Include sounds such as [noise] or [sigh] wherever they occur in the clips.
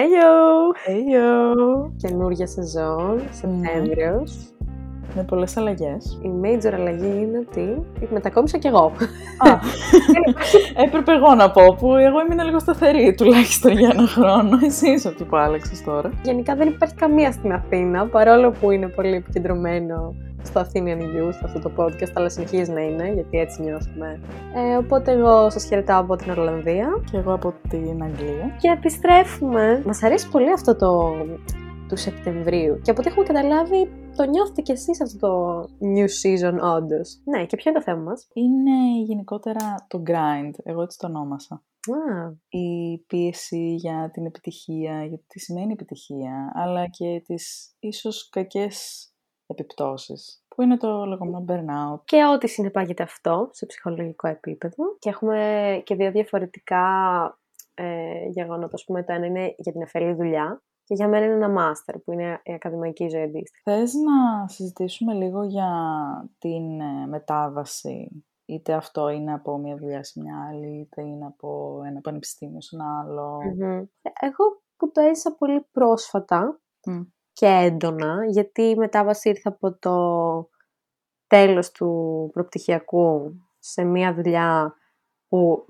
Hello! Hello! Καινούργια σεζόν, Σεπτέμβριος. Με πολλές αλλαγές. Η major αλλαγή είναι ότι μετακόμισα κι εγώ. Α, [laughs] έπρεπε εγώ να πω που εγώ ήμουν λίγο σταθερή τουλάχιστον για ένα χρόνο. Εσύ είσαι αυτή που άλλαξες τώρα. Γενικά δεν υπάρχει καμία στην Αθήνα, παρόλο που είναι πολύ επικεντρωμένο στο Athenian Youth, αυτό το podcast, αλλά συνεχίζεις να είναι, γιατί έτσι νιώθουμε. Ε, οπότε εγώ σας χαιρετάω από την Ορλανδία. Και εγώ από την Αγγλία. Και επιστρέφουμε. Μας αρέσει πολύ αυτό το του Σεπτεμβρίου. Και από ό,τι έχουμε καταλάβει, το νιώθετε κι εσείς αυτό το new season όντως. Ναι, και ποιο είναι το θέμα μας; Είναι γενικότερα το grind, εγώ έτσι το ονόμασα. Α, Η πίεση για την επιτυχία, για τι σημαίνει επιτυχία, αλλά και τις ίσως κακές επιπτώσεις, που είναι το λεγόμενο burnout. και ό,τι συνεπάγεται αυτό σε ψυχολογικό επίπεδο. Και έχουμε και δύο διαφορετικά ε, γεγονότα. Ας πούμε, το ένα είναι για την αφέλη δουλειά και για μένα είναι ένα μάστερ που είναι η ακαδημαϊκή ζωή αντίστοιχα. Θες να συζητήσουμε λίγο για την ε, μετάβαση, είτε αυτό είναι από μια δουλειά σε μια άλλη, είτε είναι από ένα πανεπιστήμιο σε ένα άλλο; Μμμ. Ε, Εγώ που το έζησα πολύ πρόσφατα Μμ. Και έντονα, γιατί η μετάβαση ήρθε από το τέλος του προπτυχιακού σε μια δουλειά που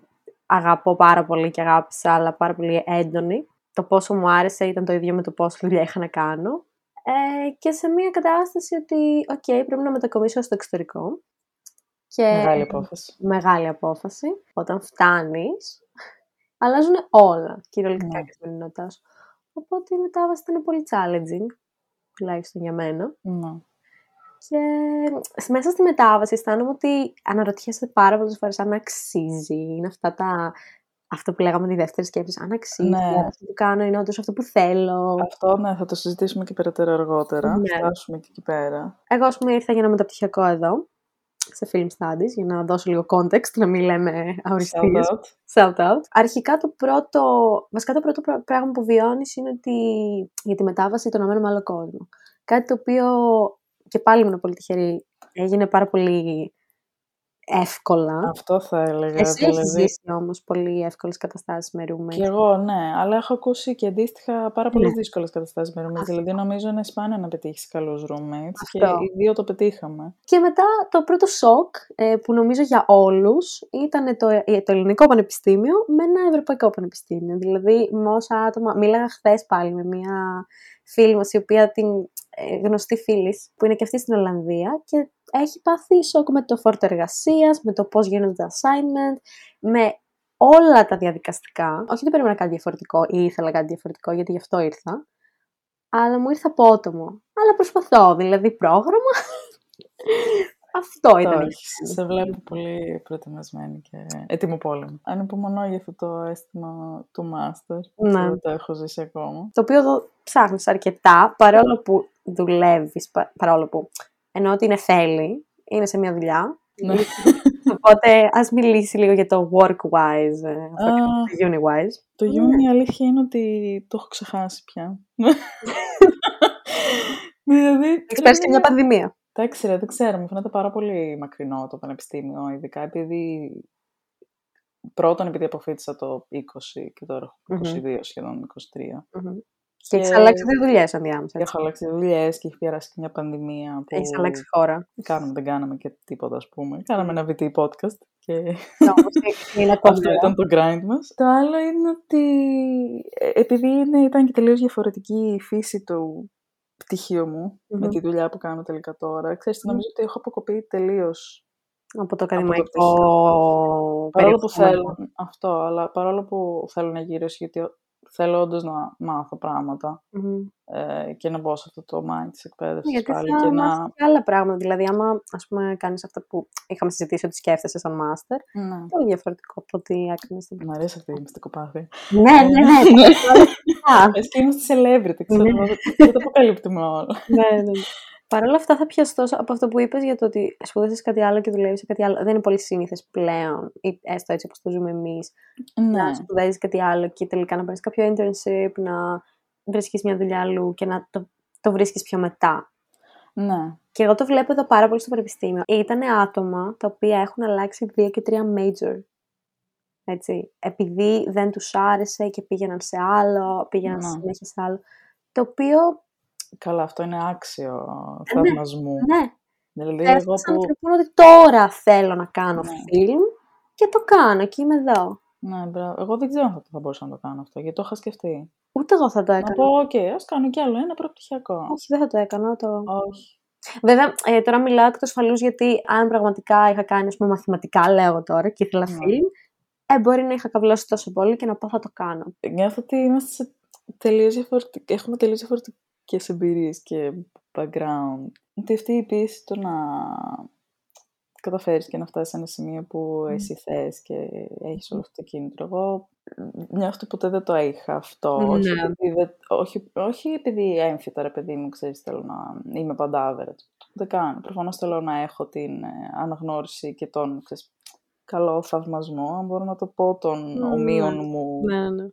αγαπώ πάρα πολύ και αγάπησα, αλλά πάρα πολύ έντονη. Το πόσο μου άρεσε ήταν το ίδιο με το πόσο δουλειά είχα να κάνω. Ε, και σε μια κατάσταση ότι, οκ, πρέπει να μετακομίσω στο εξωτερικό. Και Μεγάλη απόφαση. μεγάλη απόφαση. Όταν φτάνεις, αλλάζουν όλα, κυριολεκτικά Ναι. η καθημερινότητά σου. Οπότε η μετάβαση ήταν πολύ challenging, τουλάχιστον για μένα. Ναι. Και μέσα στη μετάβαση αισθάνομαι ότι αναρωτιέσαι πάρα πολλές φορές αν αξίζει. Είναι αυτά τα... Αυτό που λέγαμε τη δεύτερη σκέψη, αν αξίζει, Ναι. αν αυτό που κάνω είναι όντως αυτό που θέλω. Αυτό ναι, θα το συζητήσουμε και περαιτέρω αργότερα. Ναι. Θα φτάσουμε και εκεί πέρα. Εγώ, ας πούμε, ήρθα για ένα μεταπτυχιακό εδώ, σε film studies, για να δώσω λίγο context, να μην λέμε Shout αοριστείες. out. Shout out. Αρχικά το πρώτο, βασικά το πρώτο πρά- πράγμα που βιώνεις είναι ότι για τη μετάβαση το να μένω με άλλο κόσμο. Κάτι το οποίο και πάλι ήμουν πολύ τυχερή, έγινε πάρα πολύ εύκολα. Αυτό θα έλεγα. Εσύ έχεις δηλαδή. ζήσει όμως πολύ εύκολες καταστάσεις με roommate. Και εγώ, ναι, αλλά έχω ακούσει και αντίστοιχα πάρα πολύ Ναι. δύσκολες καταστάσεις με roommates. Αυτό. Δηλαδή, νομίζω είναι σπάνιο να πετύχεις καλούς roommates. Αυτό. Και οι δύο το πετύχαμε. Και μετά το πρώτο σοκ ε, που νομίζω για όλους ήταν το, ε, το ελληνικό πανεπιστήμιο με ένα ευρωπαϊκό πανεπιστήμιο. Δηλαδή με όσα άτομα, μίλαγα χθες πάλι με μια φίλη μας η οποία την ε, γνωστή φίλης που είναι και αυτή στην Ολλανδία και έχει πάθει σοκ με το φόρτο εργασίας, με το πώς γίνονται τα assignment, με όλα τα διαδικαστικά. Όχι ότι περίμενα κάτι διαφορετικό ή ήθελα κάτι διαφορετικό γιατί γι' αυτό ήρθα. Αλλά μου ήρθε απότομο. Αλλά προσπαθώ, δηλαδή πρόγραμμα. [laughs] Αυτό ήταν. Το η έχεις. ευθύνη. Σε βλέπω πολύ προετοιμασμένη και έτοιμο πόλεμο. Ανυπομονώ για αυτό το αίσθημα του master. Ναι. που Δεν το έχω ζήσει ακόμα. Το οποίο το ψάχνεις αρκετά, παρόλο που δουλεύεις, πα- παρόλο που εννοώ ότι είναι θέλει, είναι σε μια δουλειά. Ναι. Οπότε ας μιλήσει λίγο για το work-wise, ε, αυτό Α, και το uni-wise. το Uni η αλήθεια είναι ότι το έχω ξεχάσει πια. δηλαδή. Έχεις πέρσει και μια πανδημία. Εντάξει, ρε, δεν ξέρω, μου φαίνεται πάρα πολύ μακρινό το πανεπιστήμιο, ειδικά επειδή πρώτον επειδή αποφύτησα το 20 και τώρα έχω Μμμ. 22 σχεδόν 23. Μμμ. Και έχεις αλλάξει δύο δουλειές ενδιάμεσα. Και έχω αλλάξει δουλειές και έχει περάσει και μια πανδημία που Έχεις αλλάξει χώρα. κάναμε, δεν κάναμε και τίποτα ας πούμε. Κάναμε ένα VT podcast και Όμως [laughs] είναι ακόμη αυτό ήταν το grind μας. Το άλλο είναι ότι ε, επειδή είναι, ήταν και τελείως διαφορετική η φύση του πτυχίου μου με Μμμ. τη δουλειά που κάνω τελικά τώρα, ξέρεις, τι, νομίζω ότι έχω αποκοπεί τελείως από το το ακαδημαϊκό πτυχίο. Παρόλο που περιεχόμενο. θέλω αυτό, αλλά παρόλο που θέλω να γυρίσω, γιατί θέλω όντως να μάθω πράγματα Μμμ. ε, και να μπω σε αυτό το mind της εκπαίδευσης Γιατί πάλι θα και μάθεις να... και άλλα πράγματα. Δηλαδή, άμα ας πούμε, κάνεις αυτά που είχαμε συζητήσει ότι σκέφτεσαι σαν μάστερ, Ναι. πολύ διαφορετικό από ό,τι έκανες στην Μ' αρέσει αυτή η μυστικοπάθεια. Ναι, ναι, ναι. [laughs] Α, Εσύ και είμαστε celebrity, ξέρω, Ναι. εγώ, δεν τα αποκαλύπτουμε όλα. ναι, ναι. Παρ' όλα αυτά θα πιαστώ από αυτό που είπες για το ότι σπουδάζεις κάτι άλλο και δουλεύεις σε κάτι άλλο. Δεν είναι πολύ σύνηθες πλέον, ή έστω έτσι όπως το ζούμε εμείς, Ναι, να σπουδάζεις κάτι άλλο και τελικά να πάρεις κάποιο internship, να βρίσκεις μια δουλειά αλλού και να το, το βρίσκεις πιο μετά. ναι. Και εγώ το βλέπω εδώ πάρα πολύ στο πανεπιστήμιο. Ήταν άτομα τα οποία έχουν αλλάξει δύο και τρία major. Έτσι. Επειδή δεν τους άρεσε και πήγαιναν σε άλλο, πήγαιναν Ναι. συνέχεια σε άλλο. Το οποίο, Καλά, αυτό είναι άξιο Ε, ναι, θαυμασμού. ναι, Δηλαδή, εγώ έφτασα που... και πούνε ότι τώρα θέλω να κάνω Ναι. φιλμ και το κάνω και είμαι εδώ. Ναι, μπράβο. Εγώ δεν ξέρω αν θα, θα μπορούσα να το κάνω αυτό, γιατί το είχα σκεφτεί. Ούτε εγώ θα το Να έκανα. πω, οκ, ας κάνω κι άλλο ένα προπτυχιακό. Όχι, δεν θα το έκανα. Το... Όχι. Βέβαια, ε, τώρα μιλάω εκ του ασφαλούς γιατί αν πραγματικά είχα κάνει ας πούμε, μαθηματικά, λέω τώρα, και ήθελα Ναι. φιλμ, ε, μπορεί να είχα καβλώσει τόσο πολύ και να πω θα το κάνω. Νιώθω ότι είμαστε σε τελείως διαφορετικ... έχουμε τελείως διαφορετικές εμπειρίες και background. Ότι αυτή η πίεση το να καταφέρεις και να φτάσεις σε ένα σημείο που εσύ θες και έχεις όλο αυτό το κίνητρο. Εγώ νιώθω ότι ποτέ δεν το είχα αυτό. Όχι, Ναι. επειδή δεν- όχι, όχι επειδή έμφυτα, ρε παιδί μου, ξέρεις, θέλω να είμαι πάντα average. Δεν κάνω. Προφανώς θέλω να έχω την ε, αναγνώριση και τον ξέρεις, καλό θαυμασμό, αν μπορώ να το πω, τον Ναι. ομοίων μου Ναι, ναι.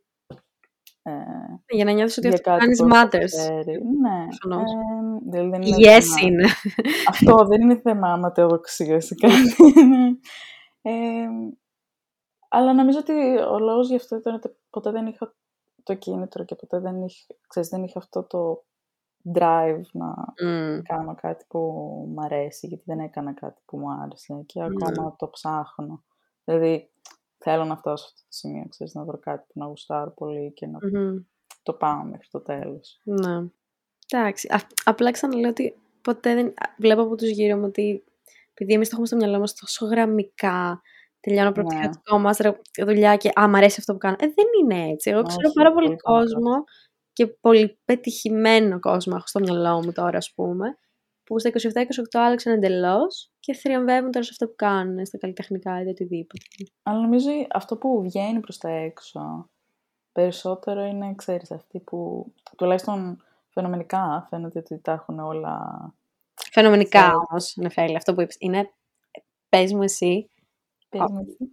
Ε, Για να νιώθεις ότι για αυτό που κάτι κάνεις που matters. καταφέρει. Ναι. Προφανώς. Ε, δηλαδή δεν είναι Yes θέμα- είναι. Αυτό δεν είναι θέμα αματεοδοξίας ή κάτι. Ναι. ε, αλλά νομίζω ότι ο λόγος γι' αυτό ήταν ότι ποτέ δεν είχα το κίνητρο και ποτέ δεν είχα, ξέρεις, δεν είχα αυτό το drive να Μμ. κάνω κάτι που μου αρέσει, γιατί δεν έκανα κάτι που μου άρεσε και Ναι. ακόμα το ψάχνω. Δηλαδή, θέλω να φτάσω σε αυτό το σημείο, ξέρεις, να βρω κάτι που να γουστάρω πολύ και να Μμμ. το πάω μέχρι το τέλος. Ναι. Εντάξει. Α, απλά ξαναλέω ότι ποτέ δεν. α, Βλέπω από τους γύρω μου ότι επειδή εμείς το έχουμε στο μυαλό μας τόσο γραμμικά, τελειώνω προπτυχιακό μας δουλειά και Α, μ' αρέσει αυτό που κάνω. Ε, δεν είναι έτσι. Εγώ ξέρω Όχι, πάρα πολύ πολύ παρακάτω. κόσμο και πολύ πετυχημένο κόσμο έχω στο μυαλό μου τώρα, ας πούμε, που στα 27-28 άλλαξαν εντελώς και θριαμβεύουν τώρα σε αυτό που κάνουν, στα καλλιτεχνικά ή οτιδήποτε. Αλλά νομίζω αυτό που βγαίνει προς τα έξω περισσότερο είναι, ξέρεις, αυτοί που τουλάχιστον φαινομενικά φαίνεται ότι τα έχουν όλα... Φαινομενικά Ξέρεις. όμως, Νεφέλη, αυτό που είπες. Είναι. Πες μου εσύ,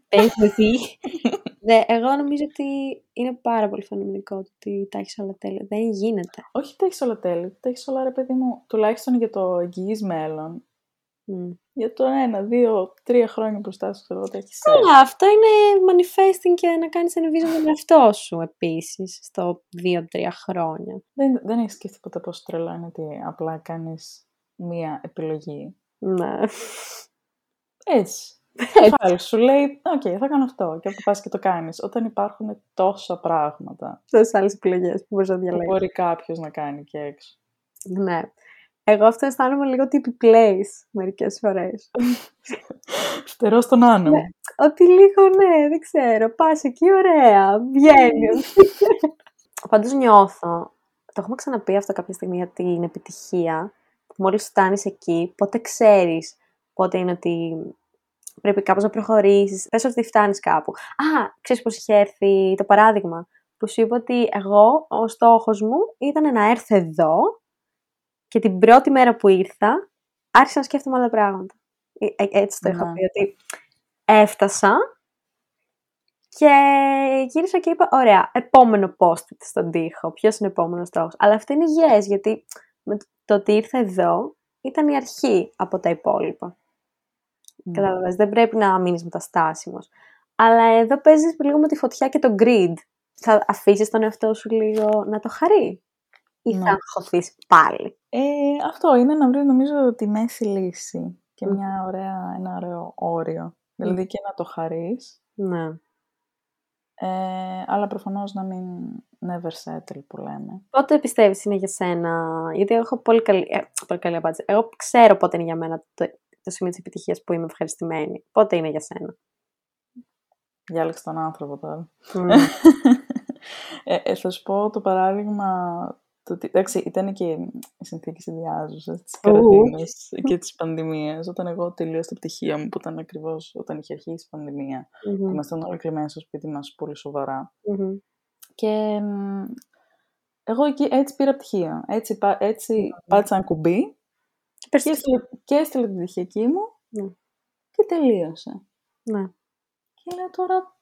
Πες μου εσύ. [laughs] Πες μου εσύ. Δε, εγώ νομίζω ότι είναι πάρα πολύ φαινομενικό το ότι τα έχεις όλα τέλεια. Δεν γίνεται. Όχι τα έχεις όλα τέλεια, τα έχεις όλα ρε παιδί μου, τουλάχιστον για το εγγύς μέλλον. Μμ. Για το ένα, δύο, τρία χρόνια μπροστά σου, ξέρω εγώ, τα έχεις set. Αλλά αυτό είναι manifesting και να κάνεις ένα vision τον εαυτό σου επίσης στο 2-3 χρόνια. Δεν, δεν έχεις σκεφτεί ποτέ πόσο τρελό είναι ότι απλά κάνεις μία επιλογή; Ναι. Έτσι. Κεφάλι σου λέει, οκ, θα κάνω αυτό. Και όπου πας και το κάνεις. Όταν υπάρχουν τόσα πράγματα Τόσες άλλες επιλογές που μπορείς να που διαλέξεις. μπορεί κάποιος να κάνει και έξω. Ναι. Εγώ αυτό αισθάνομαι λίγο ότι επιπλέεις μερικές φορές. [laughs] Φτερό στον άνω. Ναι. Ότι λίγο ναι, δεν ξέρω. Πας εκεί, ωραία. Βγαίνεις. [laughs] Πάντως νιώθω, το έχουμε ξαναπεί αυτό κάποια στιγμή για την επιτυχία, που μόλις φτάνεις εκεί, πότε ξέρεις πότε είναι ότι πρέπει κάπως να προχωρήσεις. Πες ότι φτάνεις κάπου. Α, ξέρεις πώς είχε έρθει το παράδειγμα, που σου είπα ότι εγώ, ο στόχος μου ήταν να έρθω εδώ και την πρώτη μέρα που ήρθα, άρχισα να σκέφτομαι άλλα πράγματα. Ε, ε, Έτσι το είχα Ναι. πει, ότι έφτασα και γύρισα και είπα, ωραία, επόμενο post στον τοίχο, ποιος είναι ο επόμενος στόχος. Αλλά αυτό είναι yes, γιατί με το ότι ήρθα εδώ ήταν η αρχή από τα υπόλοιπα. Ναι. Κατάλαβες, δεν πρέπει να μείνεις μεταστάσιμος. Αλλά εδώ παίζεις λίγο με τη φωτιά και το grid. Θα αφήσεις τον εαυτό σου λίγο να το χαρεί. Ή Ναι. θα αγχωθείς πάλι; Ε, αυτό είναι να βρεις νομίζω τη μέση λύση και Μμ. μια ωραία, ένα ωραίο όριο. Δηλαδή και να το χαρείς, Ναι. ε, αλλά προφανώς να μην never settle που λέμε. Πότε πιστεύεις είναι για σένα, γιατί εγώ έχω πολύ καλή, ε, πολύ καλή απάντηση. Εγώ ξέρω πότε είναι για μένα το, το σημείο της επιτυχίας που είμαι ευχαριστημένη. Πότε είναι για σένα; Διάλεξε τον άνθρωπο τώρα. Μμ. [laughs] ε, ε, θα σου πω το παράδειγμα. Το, ότι- εντάξει, ήταν και οι συνθήκε ιδιάζουσε της Ου. καραντίνα και της πανδημίας. Όταν εγώ τελείωσα τα πτυχία μου, που ήταν ακριβώς όταν είχε αρχίσει η πανδημία, Μμμ. που ήμασταν όλοι κλειμμένοι στο σπίτι μας πολύ σοβαρά. Μμμ. Και μ, εγώ εκεί έτσι πήρα πτυχίο. Έτσι, πα- έτσι πάτησα ένα κουμπί και Πες το. έστειλε, και έστειλε την πτυχιακή μου Ναι. και τελείωσε. Ναι. Και λέω τώρα,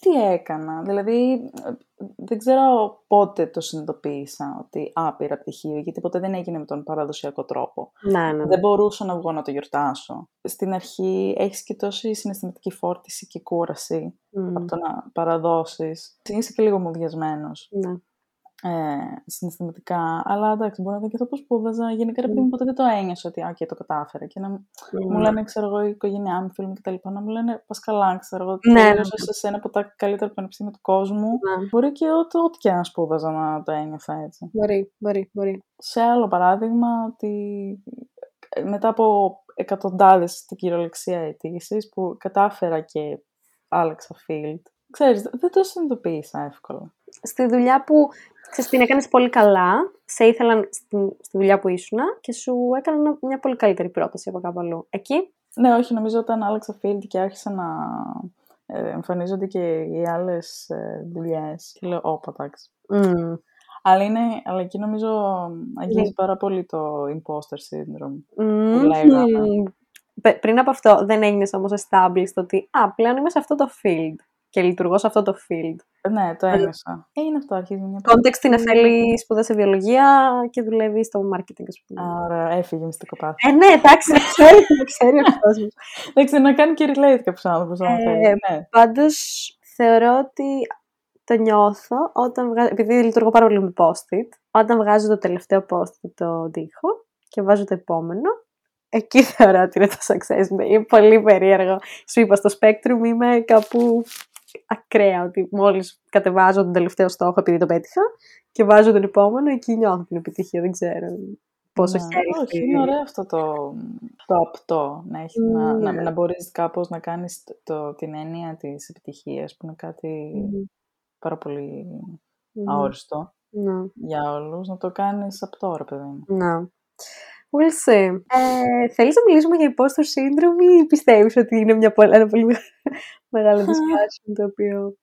τι έκανα; Δηλαδή, ε, δεν ξέρω πότε το συνειδητοποίησα ότι α, πήρα πτυχίο, γιατί ποτέ δεν έγινε με τον παραδοσιακό τρόπο. Ναι, ναι. Δεν μπορούσα να βγω να το γιορτάσω. Στην αρχή έχεις και τόση συναισθηματική φόρτιση και κούραση Μμ, από το να παραδώσεις. Είσαι και λίγο μουδιασμένος ναι. Ε, συναισθηματικά, αλλά εντάξει, μπορεί να ήταν και αυτό που σπούδαζα. Γενικά, επειδή μου ποτέ δεν το ένιωσα ότι «Α, το κατάφερα. Και να μου Μμ. λένε, ξέρω εγώ, η οικογένειά μου, οι φίλοι μου κτλ. Να μου λένε Πασκαλά, ξέρω εγώ, Ναι, ναι, τελείωσα σε ένα από τα καλύτερα πανεπιστήμια του κόσμου. Ναι. Μπορεί και ό,τι, ό,τι και αν σπούδαζα να το ένιωθα έτσι. Μπορεί, μπορεί, μπορεί. Σε άλλο παράδειγμα, ότι ε, μετά από εκατοντάδες στην κυριολεξία αιτήσεις που κατάφερα και άλλαξα field, ξέρεις, δεν το συνειδητοποίησα εύκολα. Στη δουλειά που ξέρεις, την έκανες πολύ καλά, σε ήθελαν στη, στη δουλειά που ήσουν και σου έκαναν μια πολύ καλύτερη πρόταση από κάπου αλλού. Εκεί, Ναι, όχι, νομίζω όταν άλλαξα field και άρχισα να ε, εμφανίζονται και οι άλλες ε, δουλειές. Και λέω, όπα, εντάξει. μμ, Αλλά, είναι, αλλά εκεί νομίζω αγγίζει πάρα πολύ το imposter syndrome. μμ, λέγαμε. μμ. Πε- Πριν από αυτό δεν έγινες όμως established ότι «Α, πλέον είμαι σε αυτό το field και λειτουργώ σε αυτό το field». Ναι, το ένιωσα. Ε, είναι αυτό, αρχίζει μια Context είναι θέλει σπουδάσει βιολογία και δουλεύει στο marketing, ας πούμε. Α, Ωραία, έφυγε μυστικοπάθεια. Ε, ναι, εντάξει, να ξέρει, να ξέρει ο κόσμος. [laughs] Εντάξει, να κάνει και relate κάποιο άνθρωπος. Ε, θέλει. Ναι. Πάντως, θεωρώ ότι το νιώθω όταν βγάζω, επειδή λειτουργώ πάρα πολύ με post-it, όταν βγάζω το τελευταίο post από το τοίχο και βάζω το επόμενο, εκεί [laughs] θεωρώ ότι είναι το success me. Είναι πολύ περίεργο. Σου είπα, στο Spectrum είμαι κάπου ακραία, ότι μόλις κατεβάζω τον τελευταίο στόχο επειδή το πέτυχα και βάζω τον επόμενο, εκεί νιώθω την επιτυχία, δεν ξέρω πόσο Ναι. χέρι Όχι, είναι ωραίο αυτό το, το απτό, να, έχεις, να, να, Ναι. να μπορείς κάπως να κάνεις το, το- την έννοια της επιτυχίας, που είναι κάτι πάρα πολύ αόριστο Ναι. για όλους, να το κάνεις απτό, ρε παιδί μου. Να. We'll see. Ε, θέλεις να μιλήσουμε για imposter syndrome ή πιστεύεις ότι είναι μια πολύ, ένα πολύ μεγα- μεγάλο discussion το οποίο...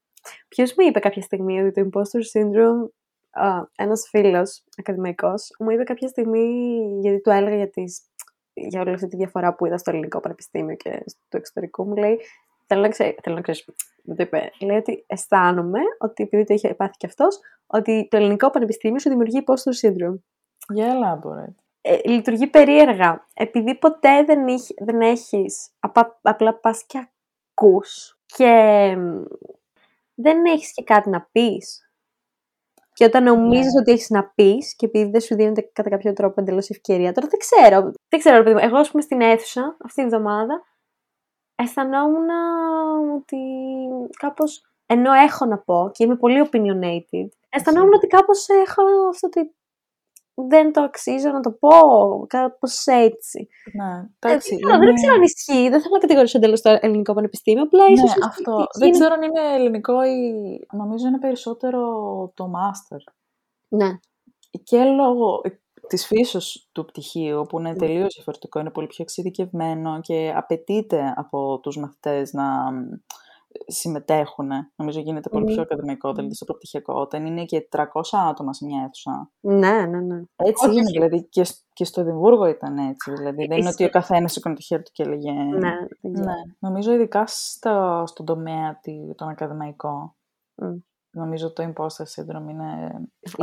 Ποιος μου είπε κάποια στιγμή ότι το imposter syndrome, α, ένας φίλος ακαδημαϊκός, μου είπε κάποια στιγμή, γιατί του έλεγα για, τις, για όλη αυτή τη διαφορά που είδα στο ελληνικό πανεπιστήμιο και στο εξωτερικό, μου λέει, θέλω να, ξέρει, θέλω να ξέρεις, μου το είπε, λέει ότι αισθάνομαι ότι επειδή το είχε πάθει και αυτός, ότι το ελληνικό πανεπιστήμιο σου δημιουργεί imposter syndrome Για elaborate. ε, λειτουργεί περίεργα. Επειδή ποτέ δεν, έχ, δεν έχεις, απα- απλά πας και ακούς και μ, δεν έχεις και κάτι να πεις. Και όταν νομίζεις Ναι. ότι έχεις να πεις και επειδή δεν σου δίνεται κατά κάποιο τρόπο εντελώς ευκαιρία, τώρα δεν ξέρω. Δεν ξέρω, ρε παιδί μου. εγώ ας πούμε στην αίθουσα αυτή τη βδομάδα αισθανόμουν ότι κάπως, ενώ έχω να πω και είμαι πολύ opinionated, αισθανόμουν ότι κάπως έχω αυτό το δεν το αξίζω να το πω, κάπως έτσι. Ναι, Ε, εντάξει. δεν, ξέρω, δεν ξέρω αν ισχύει, δεν θέλω να κατηγορήσω εντελώς το ελληνικό πανεπιστήμιο, απλά Ναι, ίσως η αυτό. κριτική Δεν είναι- ξέρω αν είναι ελληνικό ή νομίζω είναι περισσότερο το master. Ναι, Και λόγω της φύσεως του πτυχίου, που είναι τελείως διαφορετικό, είναι πολύ πιο εξειδικευμένο και απαιτείται από τους μαθητές να μ, συμμετέχουν. Νομίζω γίνεται πολύ Μμμ. πιο ακαδημαϊκό, δηλαδή στο προπτυχιακό, όταν είναι και 300 άτομα σε μια αίθουσα. ναι, ναι. ναι. Έτσι Όχι, είναι, όχι. δηλαδή και, σ- και στο Εδιμβούργο ήταν έτσι. Δηλαδή δεν είναι ότι Ισχύει. ο καθένας σήκωνε το χέρι του και έλεγε. ναι, δεν ξέρω. Ναι, νομίζω ειδικά στο, στον τομέα τη- τον ακαδημαϊκό. Μμ. Νομίζω το imposter syndrome είναι,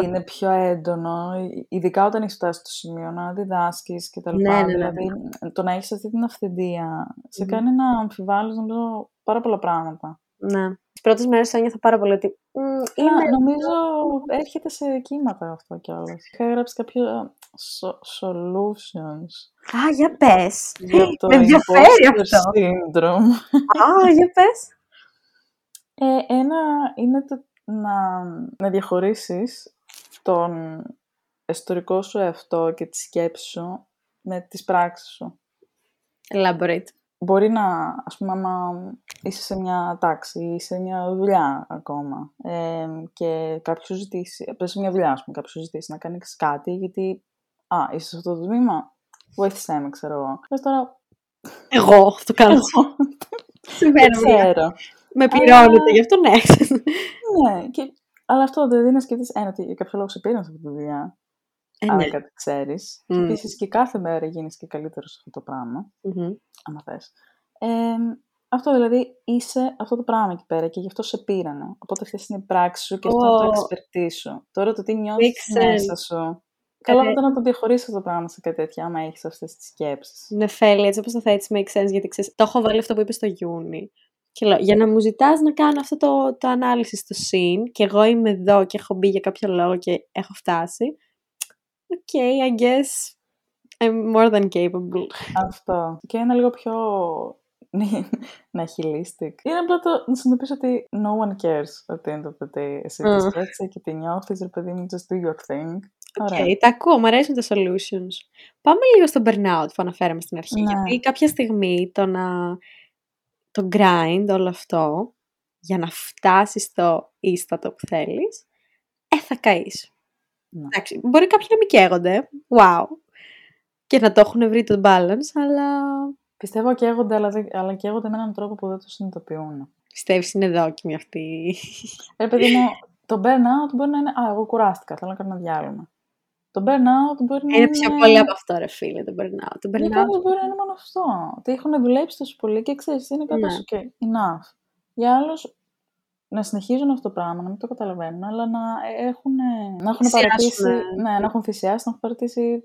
είναι πιο έντονο, ει- ειδικά όταν έχεις φτάσει στο σημείο να διδάσκεις και τα Ναι, λοιπά. ναι, ναι, δηλαδή, το να έχεις αυτή την αυθεντία σε Μμμ. κάνει να αμφιβάλλεις νομίζω πάρα πολλά πράγματα. ναι. Τις πρώτες μέρες το ένιωθα πάρα πολύ ότι μ, Α, είναι... νομίζω έρχεται σε κύματα αυτό κιόλας. Είχα γράψει κάποια so- solutions Α, για πες. για [laughs] το Με ενδιαφέρει imposter αυτό. syndrome. Α, για πες. Ε, ένα είναι το να, να διαχωρίσεις τον ιστορικό σου εαυτό και τη σκέψη σου με τις πράξεις σου. Elaborate. Μπορεί να, ας πούμε, άμα είσαι σε μια τάξη ή σε μια δουλειά ακόμα ε, και κάποιος σου ζητήσει, πες σε μια δουλειά, ας πούμε, κάποιος σου ζητήσει να κάνεις κάτι γιατί, α, είσαι σε αυτό το τμήμα, βοήθησέ με, ξέρω εγώ. Πες τώρα, Εγώ το κάνω. εγώ δεν Συμβαίνει. ξέρω. Με πληρώνετε, γι' αυτό ναι. Ναι, και, αλλά αυτό δηλαδή να σκεφτείς ένα ότι για κάποιο λόγο σε πήραν σε αυτή τη δουλειά. Ε, αν ναι. κάτι ξέρεις. Μμ. Και επίσης και κάθε μέρα γίνεις και καλύτερος σε αυτό το πράγμα, Μμμ. άμα θες. Ε, Αυτό δηλαδή είσαι αυτό το πράγμα εκεί πέρα και γι' αυτό σε πήρανε. Οπότε αυτές είναι οι πράξεις σου και αυτό είναι το Ω. εξπερτή σου. Τώρα το τι νιώθεις Makes μέσα sense. σου. Καλά Ε, ήταν να το διαχωρίσει αυτό το πράγμα σε κάτι τέτοιο, άμα έχεις αυτές τις σκέψεις. Νεφέλη, έτσι όπως το θέτεις make sense, γιατί ξέρεις, το έχω βάλει αυτό που είπες στο Ιούνι. Και λέω, για να μου ζητάς να κάνω αυτό το, το ανάλυση στο συν και εγώ είμαι εδώ και έχω μπει για κάποιο λόγο και έχω φτάσει. Οκ, I guess I'm more than capable. Αυτό. Και είναι λίγο πιο. [laughs] nihilistic. Είναι απλά το να συνειδητοποιήσει ότι no one cares at the end of the day. Εσύ Mm. της σκέφτεσαι και τη νιώθεις, ρε παιδί μου, just do your thing. Οκ, Ωραία. τα ακούω, μου αρέσουν τα solutions. Πάμε λίγο στο burnout που αναφέραμε στην αρχή. Ναι. Γιατί κάποια στιγμή το να. Το grind όλο αυτό για να φτάσεις στο ίστατο που θέλεις, ε, θα καείς. Ναι. Εντάξει, μπορεί κάποιοι να μην καίγονται, wow, και να το έχουν βρει το balance, αλλά Πιστεύω καίγονται, αλλά, δεν- αλλά καίγονται με έναν τρόπο που δεν το συνειδητοποιούν. πιστεύεις είναι δόκιμη αυτή. Ρε παιδί μου, το burnout μπορεί να είναι. Α, εγώ κουράστηκα, θέλω να κάνω ένα διάλειμμα. Το burnout μπορεί να Είναι είναι. πιο πολύ από αυτό, ρε φίλε, το burnout. Το Για burnout κάποιους μπορεί να είναι μόνο αυτό. Ότι έχουν δουλέψει τόσο πολύ και ξέρεις, είναι κάπως Ναι. ok, enough. Για άλλους να συνεχίζουν αυτό το πράγμα, να μην το καταλαβαίνουν, αλλά να έχουν, να έχουν Θυσιάσουν, παρατήσει. ε. Ναι, να έχουν θυσιάσει, να έχουν παρατήσει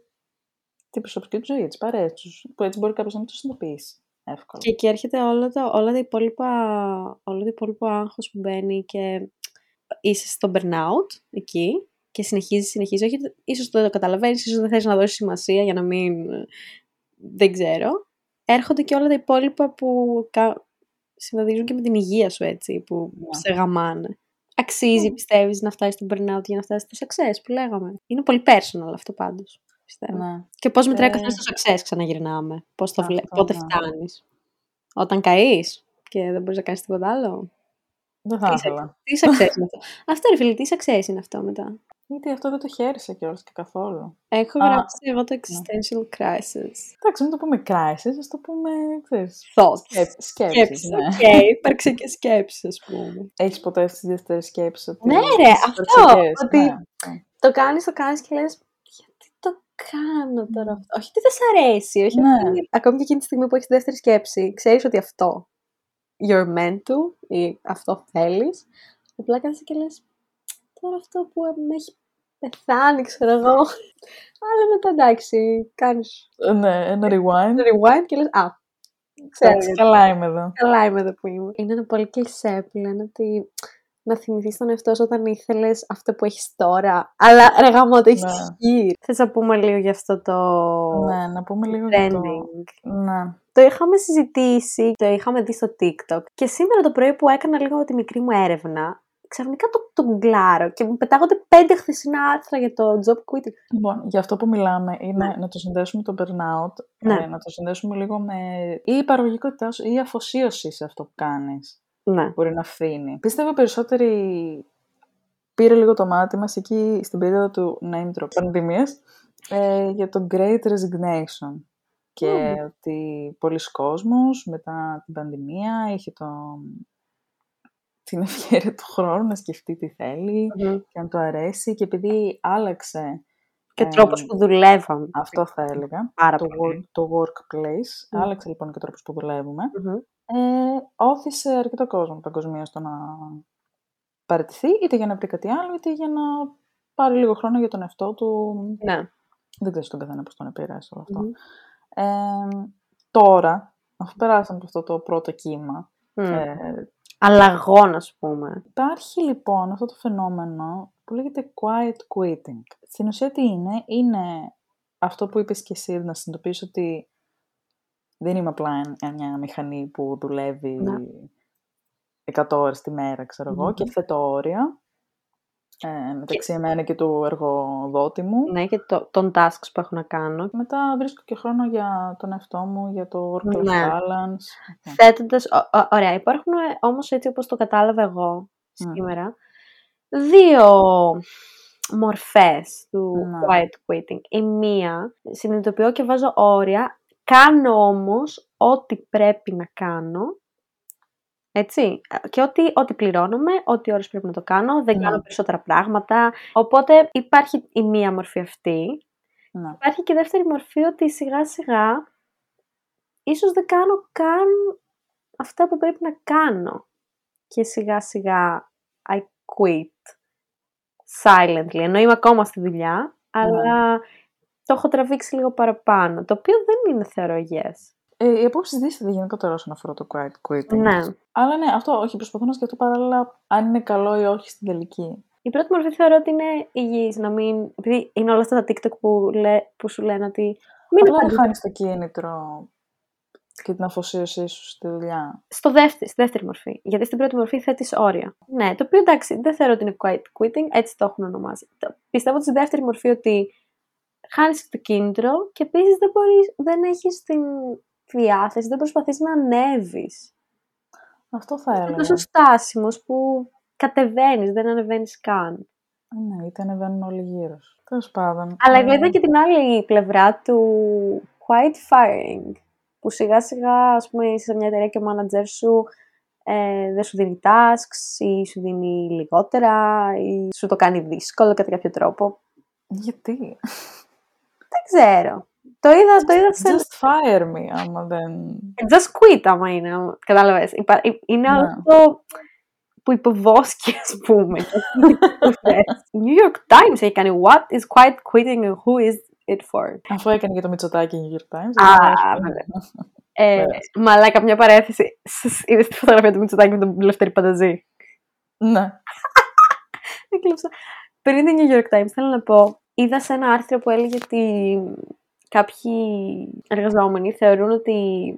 την προσωπική τους ζωή, τις παρέες τους. Που έτσι μπορεί κάποιος να μην το συνειδητοποιήσει εύκολα. Και εκεί έρχεται όλο το, όλα τα υπόλοιπα, όλο το υπόλοιπο άγχος που μπαίνει και είσαι στο burnout εκεί και συνεχίζεις, συνεχίζεις. Όχι, ίσως το καταλαβαίνεις, ίσως δεν θες να δώσεις σημασία για να μην... Δεν ξέρω. Έρχονται και όλα τα υπόλοιπα που κα... συμβαδίζουν και με την υγεία σου έτσι, που Ναι. σε γαμάνε. Αξίζει, πιστεύεις, να φτάσεις στο burnout για να φτάσεις στο success που λέγαμε. Είναι πολύ personal αυτό πάντως, πιστεύω. Ναι. Και πώς μετράει ο Ε, καθένας το success, ξαναγυρνάμε. Πώς το βλέ... αυτό, Πότε ναι. φτάνεις. Όταν καείς και δεν μπορείς να κάνεις τίποτα άλλο. Δεν θα Τι ήθελα. Τι success είναι αυτό. Αυτό ρε φίλε, τι success είναι αυτό μετά. Γιατί αυτό δεν το χαίρεσαι κιόλας και καθόλου. Έχω Α, γράψει εγώ το existential crisis. Εντάξει, μην το πούμε crisis, ας το πούμε, ξέρεις, Thoughts. σκέψεις, Σκέψεις, σκέψεις, ναι. οκ. Υπάρξεις και σκέψεις, ας πούμε. Έχεις ποτέ αυτές τις δεύτερες σκέψεις ότι... Ναι, ρε, τις αυτό, υπερψυχές, ότι- ναι. Το κάνεις, το κάνεις και λες, γιατί το κάνω τώρα αυτό; Όχι ότι δεν σ' αρέσει, όχι Ναι. ότι... Ακόμη και εκείνη τη στιγμή που έχεις δεύτερη σκέψη, ξέρεις ότι αυτό you're meant to ή αυτό θέλεις. Απλά κάθεσαι και λες, τώρα αυτό που με έχει πεθάνει, ξέρω εγώ. Αλλά μετά εντάξει, κάνεις Ναι, ένα rewind. ένα rewind και λες, α, ξέρω Εντάξει, γιατί καλά είμαι εδώ. καλά είμαι εδώ που είμαι. Είναι ένα πολύ κλεισέ που λένε ότι να θυμηθείς τον εαυτό σου όταν ήθελες αυτό που έχεις τώρα. Αλλά ρε γάμο, το έχει Ναι. χείρ. Θες να πούμε λίγο για αυτό το Ναι, να πούμε λίγο για το... trending. Ναι. Το είχαμε συζητήσει, το είχαμε δει στο TikTok. Και σήμερα το πρωί που έκανα λίγο τη μικρή μου έρευνα, ξαφνικά το, το γκουγκλάρω και μου πετάγονται πέντε χθεσινά άρθρα για το job quitting. Λοιπόν, για αυτό που μιλάμε είναι Ναι. να το συνδέσουμε το burnout, Ναι. ε, να το συνδέσουμε λίγο με ή η παραγωγικότητάς σου ή η αφοσίωση σε αυτό που κάνεις. Ναι. Μπορεί να φθήνει. Πίστευω περισσότεροι πήρε λίγο το μάτι μας εκεί στην περίοδο του name drop πανδημίας ε, για το Great Resignation. Και Μμμ. ότι πολλοί κόσμος μετά την πανδημία είχε το, την ευκαιρία του χρόνου να σκεφτεί τι θέλει Μμμ. και αν του αρέσει και επειδή άλλαξε Και Ε, τρόπος που δουλεύαμε. αυτό θα έλεγα, Πάρα το, πολύ. work, το workplace, Μμ. άλλαξε λοιπόν και ο τρόπος που δουλεύουμε, Μμμ. ε, όθησε αρκετό κόσμο παγκοσμίω στο να παραιτηθεί, είτε για να βρει κάτι άλλο, είτε για να πάρει λίγο χρόνο για τον εαυτό του. Ναι. Δεν ξέρω στον καθένα πώς τον επηρέασε όλο αυτό. Μμμ. Ε, τώρα, αφού περάσαμε από αυτό το πρώτο κύμα, Μμ. ε, Αλλαγών, ας πούμε. Υπάρχει λοιπόν αυτό το φαινόμενο που λέγεται quiet quitting. Στην ουσία τι είναι, είναι αυτό που είπες και εσύ, να συνειδητοποιήσεις ότι δεν είμαι απλά εν- μια μηχανή που δουλεύει Ναι. 100 ώρες τη μέρα, ξέρω εγώ, Μμμ. και θέτω όρια ε, μεταξύ εμένα και του εργοδότη μου. Ναι, και το, των tasks που έχω να κάνω. Μετά βρίσκω και χρόνο για τον εαυτό μου, για το work-life Ναι. balance. Ναι. Θέτοντας, ο- ο- ωραία, υπάρχουν ε, όμως έτσι όπως το κατάλαβα εγώ Μμ. σήμερα, δύο μορφές του Ναι. quiet quitting. Η μία, συνειδητοποιώ και βάζω όρια, κάνω όμως ό,τι πρέπει να κάνω, έτσι, και ό,τι, ό,τι πληρώνομαι, ό,τι ώρες πρέπει να το κάνω, δεν Ναι. κάνω περισσότερα πράγματα. Οπότε υπάρχει η μία μορφή αυτή. Ναι. Υπάρχει και η δεύτερη μορφή ότι σιγά σιγά ίσως δεν κάνω καν αυτά που πρέπει να κάνω. Και σιγά σιγά I quit silently. Ενώ είμαι ακόμα στη δουλειά, αλλά το έχω τραβήξει λίγο παραπάνω. Το οποίο δεν είναι θεωρώ yes. Ε, οι απόψεις δίστανται γενικότερα όσον αφορά το quiet quitting. Ναι. Αλλά ναι, αυτό όχι. Προσπαθώ να σκεφτώ παράλληλα αν είναι καλό ή όχι στην τελική. Η πρώτη μορφή θεωρώ ότι είναι υγιής, να μην... Επειδή είναι όλα αυτά τα TikTok που, λέ, που σου λένε ότι... Μην Απλά δεν απαντήσεις. χάνεις το κίνητρο και την αφοσίωσή σου στη δουλειά. Στο δεύτερη, στη δεύτερη μορφή. Γιατί στην πρώτη μορφή θέτεις όρια. Ναι, το οποίο εντάξει, δεν θεωρώ ότι είναι quiet quitting, έτσι το έχουν ονομάσει. Το- Πιστεύω ότι στη δεύτερη μορφή ότι χάνεις το κίνητρο και επίσης δεν, μπορείς, δεν έχεις την διάθεση, δεν προσπαθείς να ανέβεις. Αυτό θα Είναι έλεγα. τόσο στάσιμος που κατεβαίνεις, δεν ανεβαίνεις καν. Ναι, είτε ανεβαίνουν όλοι γύρω σου. Τέλος πάντων. Αλλά ε, εγώ είδα και την άλλη πλευρά του quiet firing. Που σιγά σιγά, ας πούμε, είσαι σε μια εταιρεία και ο manager σου ε, δεν σου δίνει tasks ή σου δίνει λιγότερα ή σου το κάνει δύσκολο κατά κάποιο τρόπο. Γιατί; Δεν ξέρω. Το είδα, το είδα σε... Just fire me, άμα δεν. Just quit άμα είναι, άμα- κατάλαβες. Υπά- υ- Είναι Ναι. αυτό που υποβόσκει, ας πούμε. και που θες. New York Times έχει κάνει What is quiet quitting and who is it for? Αφού έκανε και το Μητσοτάκι New York Times. Α, δεν βέβαια. έχει. Ε, Βέβαια. μαλάκα, μια παρέθεση. Σας Είδες τη φωτογραφία του Μητσοτάκη με τον Λευτέρη Πανταζή; Ναι. [laughs] Έκλεψα. Πριν την New York Times, θέλω να πω, είδα σε ένα άρθρο που έλεγε ότι κάποιοι εργαζόμενοι θεωρούν ότι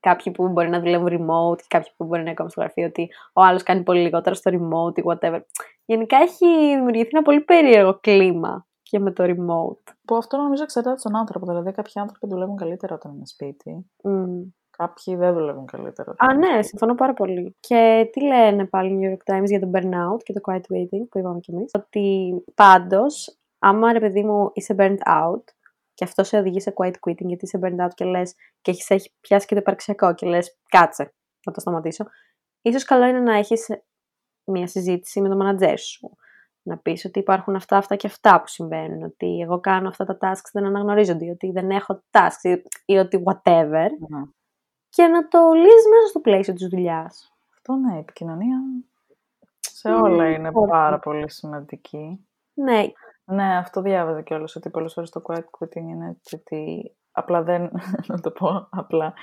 κάποιοι που μπορεί να δουλεύουν remote και κάποιοι που μπορεί να είναι ακόμα στο γραφείο, ότι ο άλλος κάνει πολύ λιγότερο στο remote ή whatever. Γενικά έχει δημιουργηθεί ένα πολύ περίεργο κλίμα και με το remote. Που αυτό νομίζω εξαρτάται στον άνθρωπο. Δηλαδή, κάποιοι άνθρωποι δουλεύουν καλύτερα όταν είναι σπίτι. Μμ. Κάποιοι δεν δουλεύουν καλύτερα. Α, ναι, συμφωνώ πάρα πολύ. Και τι λένε πάλι οι New York Times για το burnout και το quiet waiting που είπαμε κι εμείς. Ότι πάντως, άμα ρε παιδί μου είσαι burnt out και αυτό σε οδηγεί σε quiet quitting γιατί είσαι burnt out και λες και έχεις έχει πιάσει και το υπαρξιακό και λες κάτσε να το σταματήσω. Ίσως καλό είναι να έχεις μια συζήτηση με τον manager σου. Να πεις ότι υπάρχουν αυτά, αυτά και αυτά που συμβαίνουν. Ότι εγώ κάνω αυτά τα tasks δεν αναγνωρίζονται. ή Ότι δεν έχω tasks ή- ή ότι whatever Ναι. και να το λύσεις μέσα στο πλαίσιο της δουλειάς. Αυτό ναι, η επικοινωνία σε Mm, όλα είναι όχι. πάρα πολύ σημαντική. Ναι, Ναι, αυτό διάβαζα κιόλας, ότι πολλές φορές το quiet quitting είναι έτσι ότι απλά δεν, [laughs] να το πω απλά,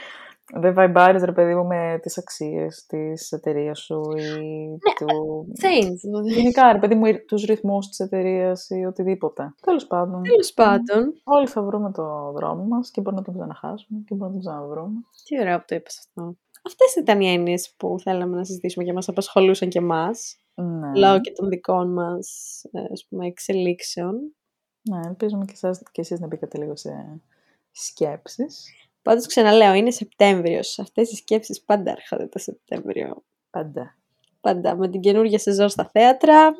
δεν βαϊμπάρεις ρε παιδί μου με τις αξίες της εταιρείας σου ή του... same. Γενικά ρε παιδί μου, ή τους ρυθμούς της εταιρείας ή οτιδήποτε. Τέλος πάντων, Τέλος πάντων. όλοι θα βρούμε το δρόμο μας και μπορούμε να τον ξαναχάσουμε και μπορούμε να τον ξαναβρούμε. Τι ωραίο που το είπες αυτό. Αυτές ήταν οι έννοιες που θέλαμε να συζητήσουμε και μας απασχολούσαν και εμάς, Ναι, λόγω και των δικών μας ε, ας πούμε, εξελίξεων. ναι ελπίζουμε και, εσάς, και εσείς να μπήκατε λίγο σε σκέψεις. Πάντως ξαναλέω, είναι Σεπτέμβριος. Αυτές οι σκέψεις πάντα έρχονται το Σεπτέμβριο. Πάντα. Πάντα με την καινούργια σεζόν στα θέατρα,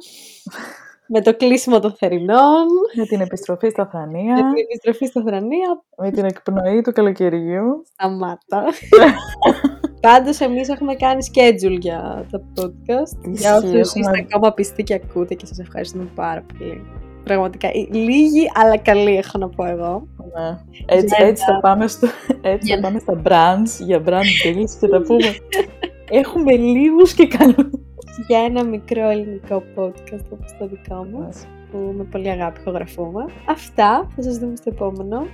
[laughs] με το κλείσιμο των θερινών, Με την επιστροφή στα με Θανία, την επιστροφή στα Θρανία, με την εκπνοή του καλοκαιριού. Σταμάτα. [laughs] Πάντως, εμείς έχουμε κάνει schedule για το podcast. για όσους Ισχύει, είστε έχουμε- ακόμα πιστοί και ακούτε και σας ευχαριστούμε πάρα πολύ. Πραγματικά, ε, λίγοι αλλά καλοί έχω να πω εγώ. Ναι. Έτσι, Για έτσι, θα πάμε στο, έτσι Για θα πάμε στα brands, για brand deals και θα πούμε [laughs] έχουμε λίγους και καλούς. Για ένα μικρό ελληνικό podcast όπως το δικό μας, που με πολύ αγάπη ηχογραφούμε. Αυτά, θα σας δούμε στο επόμενο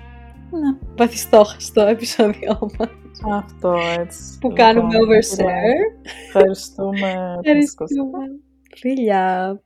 Ναι. βαθιστόχαστο επεισόδιό μας, Αυτό έτσι. που Λοιπόν, κάνουμε overshare. Ευχαριστούμε. που μας ακούσατε. Ευχαριστούμε. Φιλιά!